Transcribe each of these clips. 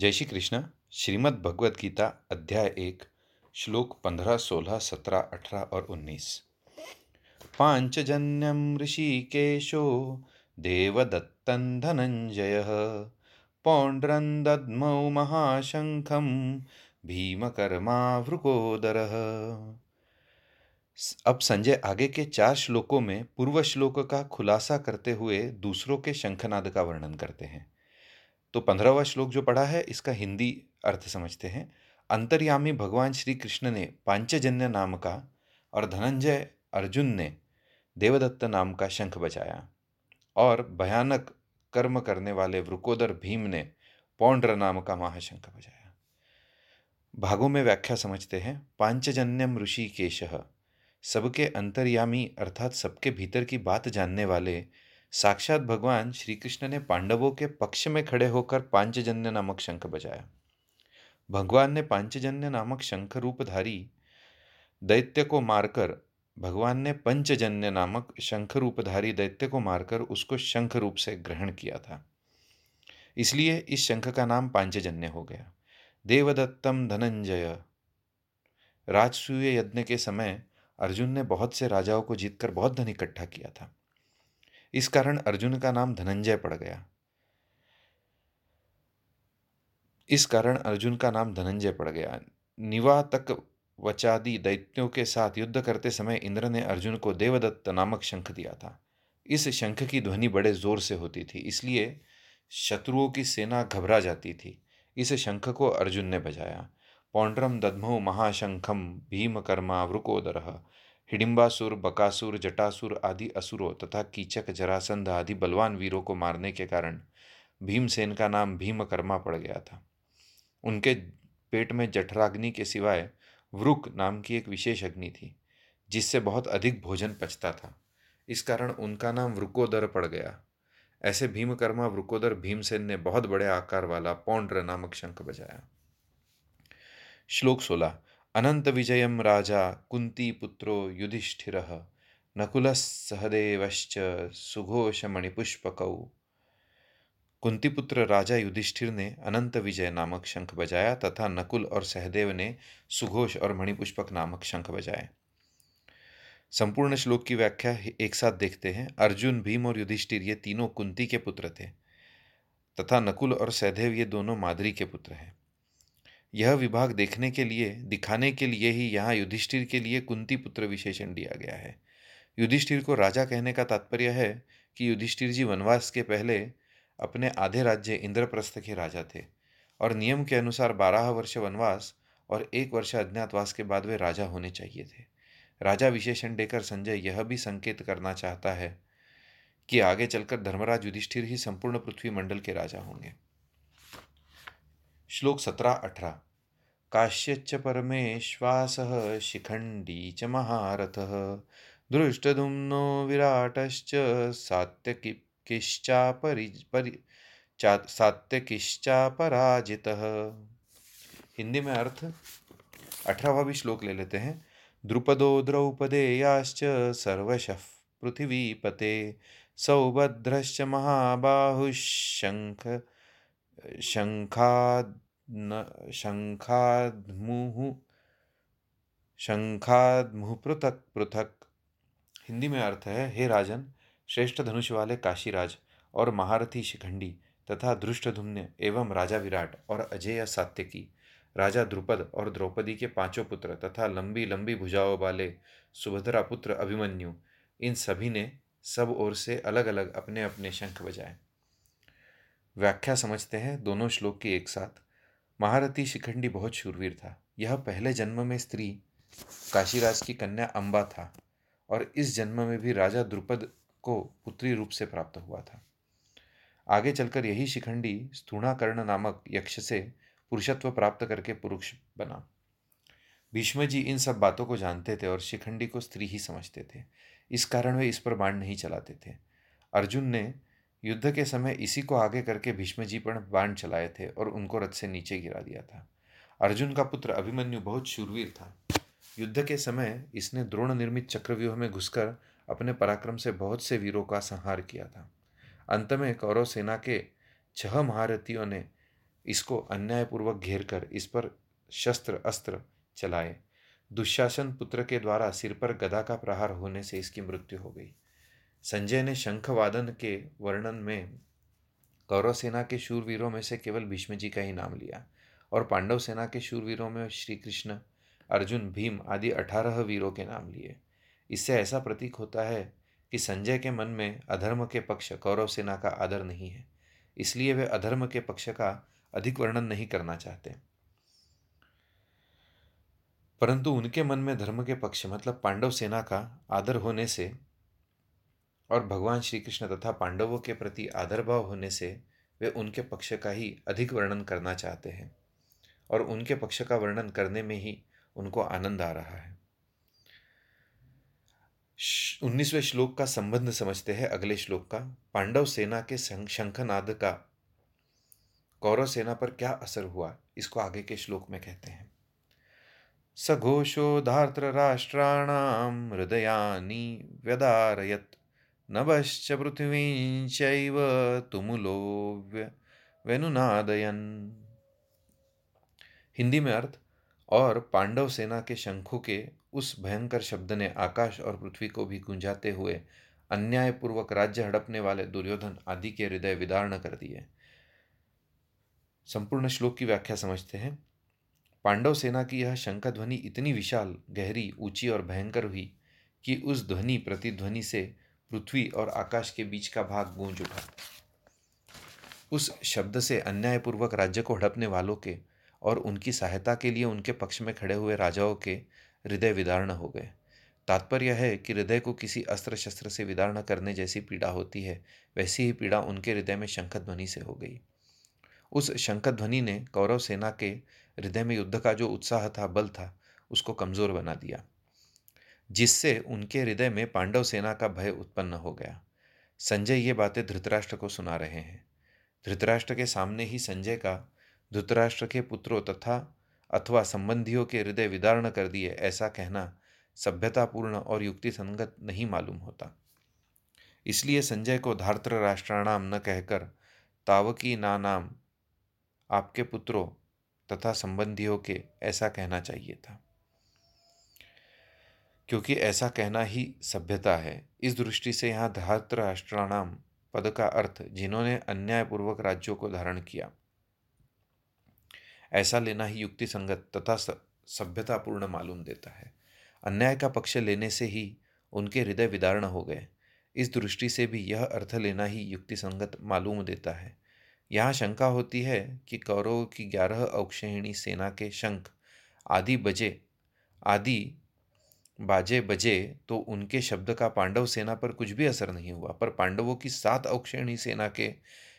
जय श्री कृष्ण। श्रीमद् भगवद गीता अध्याय एक, श्लोक पंद्रह, सोलह, सत्रह, अठारह और उन्नीस। पांचजन्यम ऋषिकेशो देवदत्तन धनंजय पौंड्रन दद्मौ महाशंखम भीमकर्मावृकोदर। अब संजय, आगे के चार श्लोकों में पूर्व श्लोक का खुलासा करते हुए दूसरों के शंखनाद का वर्णन करते हैं। तो पंद्रहवा श्लोक जो पढ़ा है, इसका हिंदी अर्थ समझते हैं। अंतर्यामी भगवान श्री कृष्ण ने पांचजन्य नाम का और धनंजय अर्जुन ने देवदत्त नाम का शंख बजाया और भयानक कर्म करने वाले वृकोदर भीम ने पौंड्र नाम का महाशंख बजाया। भागों में व्याख्या समझते हैं। पांचजन्यम ऋषि केश सबके अंतर्यामी अर्थात सबके भीतर की बात जानने वाले साक्षात भगवान श्री कृष्ण ने पांडवों के पक्ष में खड़े होकर पांचजन्य नामक शंख बजाया। भगवान ने पांचजन्य नामक शंख रूपधारी दैत्य को मारकर, भगवान ने पंचजन्य नामक शंख रूपधारी दैत्य को मारकर उसको शंख रूप से ग्रहण किया था। इसलिए इस शंख का नाम पांचजन्य हो गया। देवदत्तम धनंजय। राजसूय यज्ञ के समय अर्जुन ने बहुत से राजाओं को जीतकर बहुत धन इकट्ठा किया था। इस कारण अर्जुन का नाम धनंजय पड़ गया। इस कारण अर्जुन का नाम धनंजय पड़ गया। निवातक वचादि दैत्यों के साथ युद्ध करते समय इंद्र ने अर्जुन को देवदत्त नामक शंख दिया था। इस शंख की ध्वनि बड़े ज़ोर से होती थी, इसलिए शत्रुओं की सेना घबरा जाती थी। इस शंख को अर्जुन ने बजाया। पौंड्रम दधमो महाशंखम भीमकर्मा वृकोदर। हिडिम्बासुर, बकासुर, जटासुर आदि असुरों तथा कीचक जरासंध आदि बलवान वीरों को मारने के कारण भीमसेन का नाम भीमकर्मा पड़ गया था। उनके पेट में जठराग्नि के सिवाय वृक नाम की एक विशेष अग्नि थी, जिससे बहुत अधिक भोजन पचता था। इस कारण उनका नाम वृकोदर पड़ गया। ऐसे भीमकर्मा, वृकोदर भीमसेन ने बहुत बड़े आकार वाला पौंड्र नामक शंख बजाया। श्लोक सोलह अनंत विजय राजा कुंती पुत्रो युधिष्ठिर नकुल सहदेवश्च सुघोषमणिपुष्पकौ। कुंतीपुत्र राजा युधिष्ठिर ने अनंत विजय नामक शंख बजाया तथा नकुल और सहदेव ने सुघोष और मणिपुष्पक नामक शंख बजाए। संपूर्ण श्लोक की व्याख्या एक साथ देखते हैं। अर्जुन, भीम और युधिष्ठिर ये तीनों कुंती के पुत्र थे तथा नकुल और सहदेव ये दोनों मादरी के पुत्र हैं। यह विभाग देखने के लिए, दिखाने के लिए ही यहाँ युधिष्ठिर के लिए कुंती पुत्र विशेषण दिया गया है। युधिष्ठिर को राजा कहने का तात्पर्य है कि युधिष्ठिर जी वनवास के पहले अपने आधे राज्य इंद्रप्रस्थ के राजा थे और नियम के अनुसार बारह वर्ष वनवास और एक वर्ष अज्ञातवास के बाद वे राजा होने चाहिए थे। राजा विशेषण देकर संजय यह भी संकेत करना चाहता है कि आगे चलकर धर्मराज युधिष्ठिर ही संपूर्ण पृथ्वी मंडल के राजा होंगे। श्लोक सत्रह अठारह। काश्यच्च परमेश्वासः शिखण्डी च महारथः। दृष्टधुम्नो विराटश्च सात्यकिश्चापरि परि चा हिंदी में अर्थ, अठारहवा भी श्लोक ले लेते हैं। द्रुपदो द्रौपदेयाश्च सर्वशः पृथिवीपते, सौभद्रश्च महाबाहुशङ्ख शङ्खाद् न शंखाधमुह शंखाधमुह पृथक। पृथक हिंदी में अर्थ है, हे राजन, श्रेष्ठ धनुष वाले काशीराज और महारथी शिखंडी तथा धृष्टधुम्न एवं राजा विराट और अजय सात्यकी, राजा द्रुपद और द्रौपदी के पाँचों पुत्र तथा लंबी लंबी भुजाओं वाले सुभद्रा पुत्र अभिमन्यु, इन सभी ने सब ओर से अलग अलग अपने अपने शंख बजाए। व्याख्या समझते हैं दोनों श्लोक की एक साथ। महारथी शिखंडी बहुत शूरवीर था। यह पहले जन्म में स्त्री काशीराज की कन्या अंबा था और इस जन्म में भी राजा द्रुपद को पुत्री रूप से प्राप्त हुआ था। आगे चलकर यही शिखंडी स्थूणाकर्ण नामक यक्ष से पुरुषत्व प्राप्त करके पुरुष बना। भीष्म जी इन सब बातों को जानते थे और शिखंडी को स्त्री ही समझते थे। इस कारण वे इस पर बाण नहीं चलाते थे। अर्जुन ने युद्ध के समय इसी को आगे करके भीष्मजी पर बाण चलाए थे और उनको रथ से नीचे गिरा दिया था। अर्जुन का पुत्र अभिमन्यु बहुत शूरवीर था। युद्ध के समय इसने द्रोण निर्मित चक्रव्यूह में घुसकर अपने पराक्रम से बहुत से वीरों का संहार किया था। अंत में कौरव सेना के छह महारथियों ने इसको अन्यायपूर्वक घेर कर इस पर शस्त्र अस्त्र चलाए। दुशासन पुत्र के द्वारा सिर पर गदा का प्रहार होने से इसकी मृत्यु हो गई। संजय ने शंखवादन के वर्णन में कौरव सेना के शूरवीरों में से केवल भीष्म जी का ही नाम लिया और पांडव सेना के शूरवीरों में श्री कृष्ण अर्जुन, भीम आदि अठारह वीरों के नाम लिए। इससे ऐसा प्रतीक होता है कि संजय के मन में अधर्म के पक्ष कौरव सेना का आदर नहीं है, इसलिए वे अधर्म के पक्ष का अधिक वर्णन नहीं करना चाहते। परंतु उनके मन में धर्म के पक्ष मतलब पांडव सेना का आदर होने से और भगवान श्री कृष्ण तथा पांडवों के प्रति आदर भाव होने से वे उनके पक्ष का ही अधिक वर्णन करना चाहते हैं और उनके पक्ष का वर्णन करने में ही उनको आनंद आ रहा है। उन्नीसवें श्लोक का संबंध समझते हैं अगले श्लोक का। पांडव सेना के शंखनाद का कौरव सेना पर क्या असर हुआ? इसको आगे के श्लोक में कहते हैं। सघोषो धार्तराष्ट्राणाम हृदयानि व्यदारयत नभश्च पृथ्वींचैव तुमुलो वेनुनादयन हिंदी में अर्थ, और पांडव सेना के शंखों के उस भयंकर शब्द ने आकाश और पृथ्वी को भी गुंजाते हुए अन्यायपूर्वक राज्य हड़पने वाले दुर्योधन आदि के हृदय विदारण कर दिए। संपूर्ण श्लोक की व्याख्या समझते हैं। पांडव सेना की यह शंख ध्वनि इतनी विशाल, गहरी, ऊँची और भयंकर हुई कि उस ध्वनि, प्रतिध्वनि से पृथ्वी और आकाश के बीच का भाग गूंज उठा। उस शब्द से अन्यायपूर्वक राज्य को हड़पने वालों के और उनकी सहायता के लिए उनके पक्ष में खड़े हुए राजाओं के हृदय विदारण हो गए। तात्पर्य है कि हृदय को किसी अस्त्र शस्त्र से विदारण करने जैसी पीड़ा होती है, वैसी ही पीड़ा उनके हृदय में शंख ध्वनि से हो गई। उस शंख ध्वनि ने कौरव सेना के हृदय में युद्ध का जो उत्साह था, बल था, उसको कमज़ोर बना दिया। जिससे उनके हृदय में पांडव सेना का भय उत्पन्न हो गया। संजय ये बातें धृतराष्ट्र को सुना रहे हैं। धृतराष्ट्र के सामने ही संजय का धृतराष्ट्र के पुत्रों तथा अथवा संबंधियों के हृदय विदारण कर दिए ऐसा कहना सभ्यतापूर्ण और युक्ति संगत नहीं मालूम होता। इसलिए संजय को धार्त्र राष्ट्राणाम न कहकर तावकी ना नाम आपके पुत्रों तथा संबंधियों के ऐसा कहना चाहिए था। क्योंकि ऐसा कहना ही सभ्यता है। इस दृष्टि से यहाँ धार्त्र राष्ट्राणाम पद का अर्थ जिन्होंने अन्यायपूर्वक राज्यों को धारण किया। ऐसा लेना ही युक्ति संगत तथा सभ्यतापूर्ण मालूम देता है। अन्याय का पक्ष लेने से ही उनके हृदय विदारण हो गए। इस दृष्टि से भी यह अर्थ लेना ही युक्ति संगत मालूम देता है। यहाँ शंका होती है कि कौरव की ग्यारह अवक्षेहिणी सेना के शंख, आदि बजे, आदि बाजे बजे तो उनके शब्द का पांडव सेना पर कुछ भी असर नहीं हुआ। पर पांडवों की सात अवक्षेणी सेना के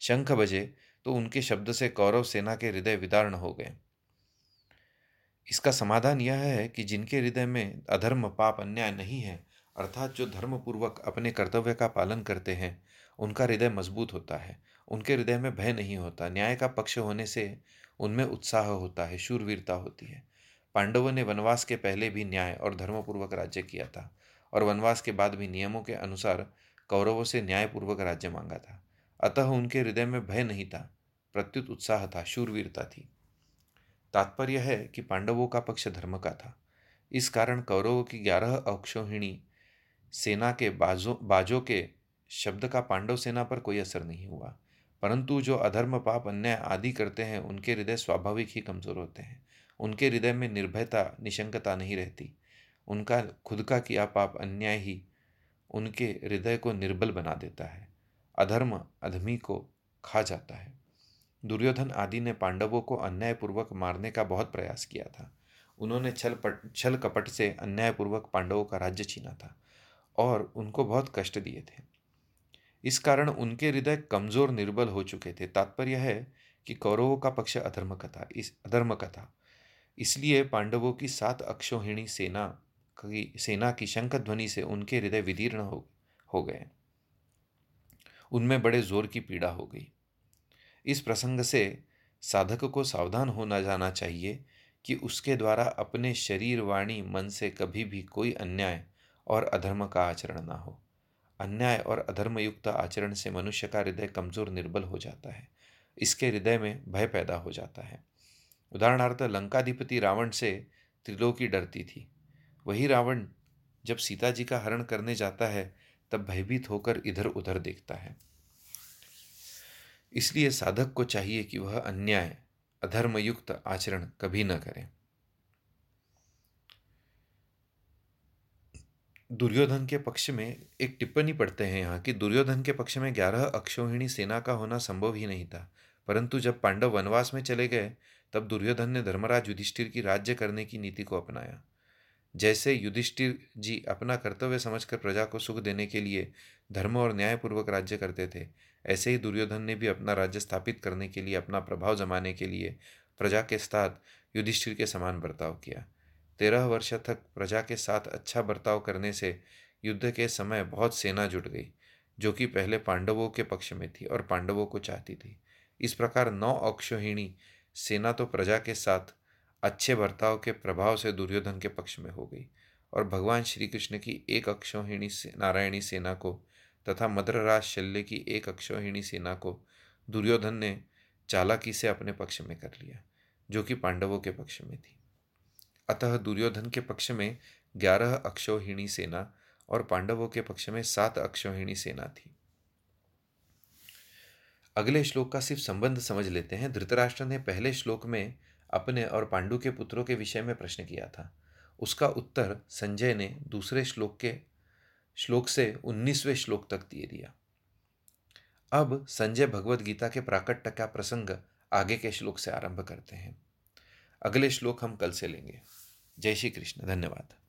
शंख बजे तो उनके शब्द से कौरव सेना के हृदय विदारण हो गए। इसका समाधान यह है कि जिनके हृदय में अधर्म, पाप, अन्याय नहीं है, अर्थात जो धर्मपूर्वक अपने कर्तव्य का पालन करते हैं, उनका हृदय मज़बूत होता है। उनके हृदय में भय नहीं होता। न्याय का पक्ष होने से उनमें उत्साह होता है, शूरवीरता होती है। पांडवों ने वनवास के पहले भी न्याय और धर्मपूर्वक राज्य किया था और वनवास के बाद भी नियमों के अनुसार कौरवों से न्यायपूर्वक राज्य मांगा था। अतः उनके हृदय में भय नहीं था, प्रत्युत उत्साह था, शूरवीरता थी। तात्पर्य है कि पांडवों का पक्ष धर्म का था। इस कारण कौरवों की ग्यारह अक्षोहिणी सेना के बाजों बाजों के शब्द का पांडव सेना पर कोई असर नहीं हुआ। परंतु जो अधर्म, पाप, अन्याय आदि करते हैं, उनके हृदय स्वाभाविक ही कमज़ोर होते हैं। उनके हृदय में निर्भयता, निशंकता नहीं रहती। उनका, खुद का किया पाप अन्याय ही, उनके हृदय को निर्बल बना देता है। अधर्म, अधमी को खा जाता है। दुर्योधन आदि ने पांडवों को अन्यायपूर्वक मारने का बहुत प्रयास किया था। उन्होंने छल पट, छल कपट से अन्यायपूर्वक पांडवों का राज्य छीना था और उनको बहुत कष्ट दिए थे। इस कारण उनके हृदय कमज़ोर निर्बल हो चुके थे। तात्पर्य है कि कौरवों का पक्ष अधर्म का था इस अधर्म का था इसलिए पांडवों की सात अक्षोहिणी सेना की सेना की शंख ध्वनि से उनके हृदय विदीर्ण हो हो गए। उनमें बड़े ज़ोर की पीड़ा हो गई। इस प्रसंग से साधक को सावधान होना जाना चाहिए कि उसके द्वारा अपने शरीर वाणी मन से कभी भी कोई अन्याय और अधर्म का आचरण ना हो। अन्याय और अधर्मयुक्त आचरण से मनुष्य का हृदय कमज़ोर निर्बल हो जाता है। इसके हृदय में भय पैदा हो जाता है। उदाहरणार्थ, लंकाधिपति रावण से त्रिलोकी डरती थी। वही रावण जब सीता जी का हरण करने जाता है, तब भयभीत होकर इधर उधर देखता है। इसलिए साधक को चाहिए कि वह अन्याय, अधर्मयुक्त आचरण कभी न करें। दुर्योधन के पक्ष में एक टिप्पणी पढ़ते हैं यहाँ कि दुर्योधन के पक्ष में ग्यारह अक्षोहिणी सेना का होना संभव ही नहीं था, परंतु जब पांडव वनवास में चले गए तब दुर्योधन ने धर्मराज युधिष्ठिर की राज्य करने की नीति को अपनाया। जैसे युधिष्ठिर जी अपना कर्तव्य समझकर प्रजा को सुख देने के लिए धर्म और न्यायपूर्वक राज्य करते थे, ऐसे ही दुर्योधन ने भी अपना राज्य स्थापित करने के लिए अपना प्रभाव जमाने के लिए प्रजा के साथ युधिष्ठिर के समान बर्ताव किया। तेरह वर्ष तक प्रजा के साथ अच्छा बर्ताव करने से युद्ध के समय बहुत सेना जुट गई, जो कि पहले पांडवों के पक्ष में थी और पांडवों को चाहती थी। इस प्रकार नौ अक्षोहिणी सेना तो प्रजा के साथ अच्छे बर्ताव के प्रभाव से दुर्योधन के पक्ष में हो गई और भगवान श्री कृष्ण की एक अक्षोहिणी से नारायणी सेना को तथा मद्रराज शल्य की एक अक्षोहिणी सेना को दुर्योधन ने चालाकी से अपने पक्ष में कर लिया, जो कि पांडवों के पक्ष में थी। अतः दुर्योधन के पक्ष में ग्यारह अक्षोहिणी सेना और पांडवों के पक्ष में सात अक्षोहिणी सेना थी। अगले श्लोक का सिर्फ़ संबंध समझ लेते हैं। धृतराष्ट्र ने पहले श्लोक में अपने और पांडु के पुत्रों के विषय में प्रश्न किया था। उसका उत्तर संजय ने दूसरे श्लोक के, श्लोक से उन्नीसवें श्लोक तक दिए दिया। अब संजय भगवत गीता के प्राकट्य का प्रसंग आगे के श्लोक से आरंभ करते हैं। अगले श्लोक हम कल से लेंगे। जय श्री कृष्ण। धन्यवाद।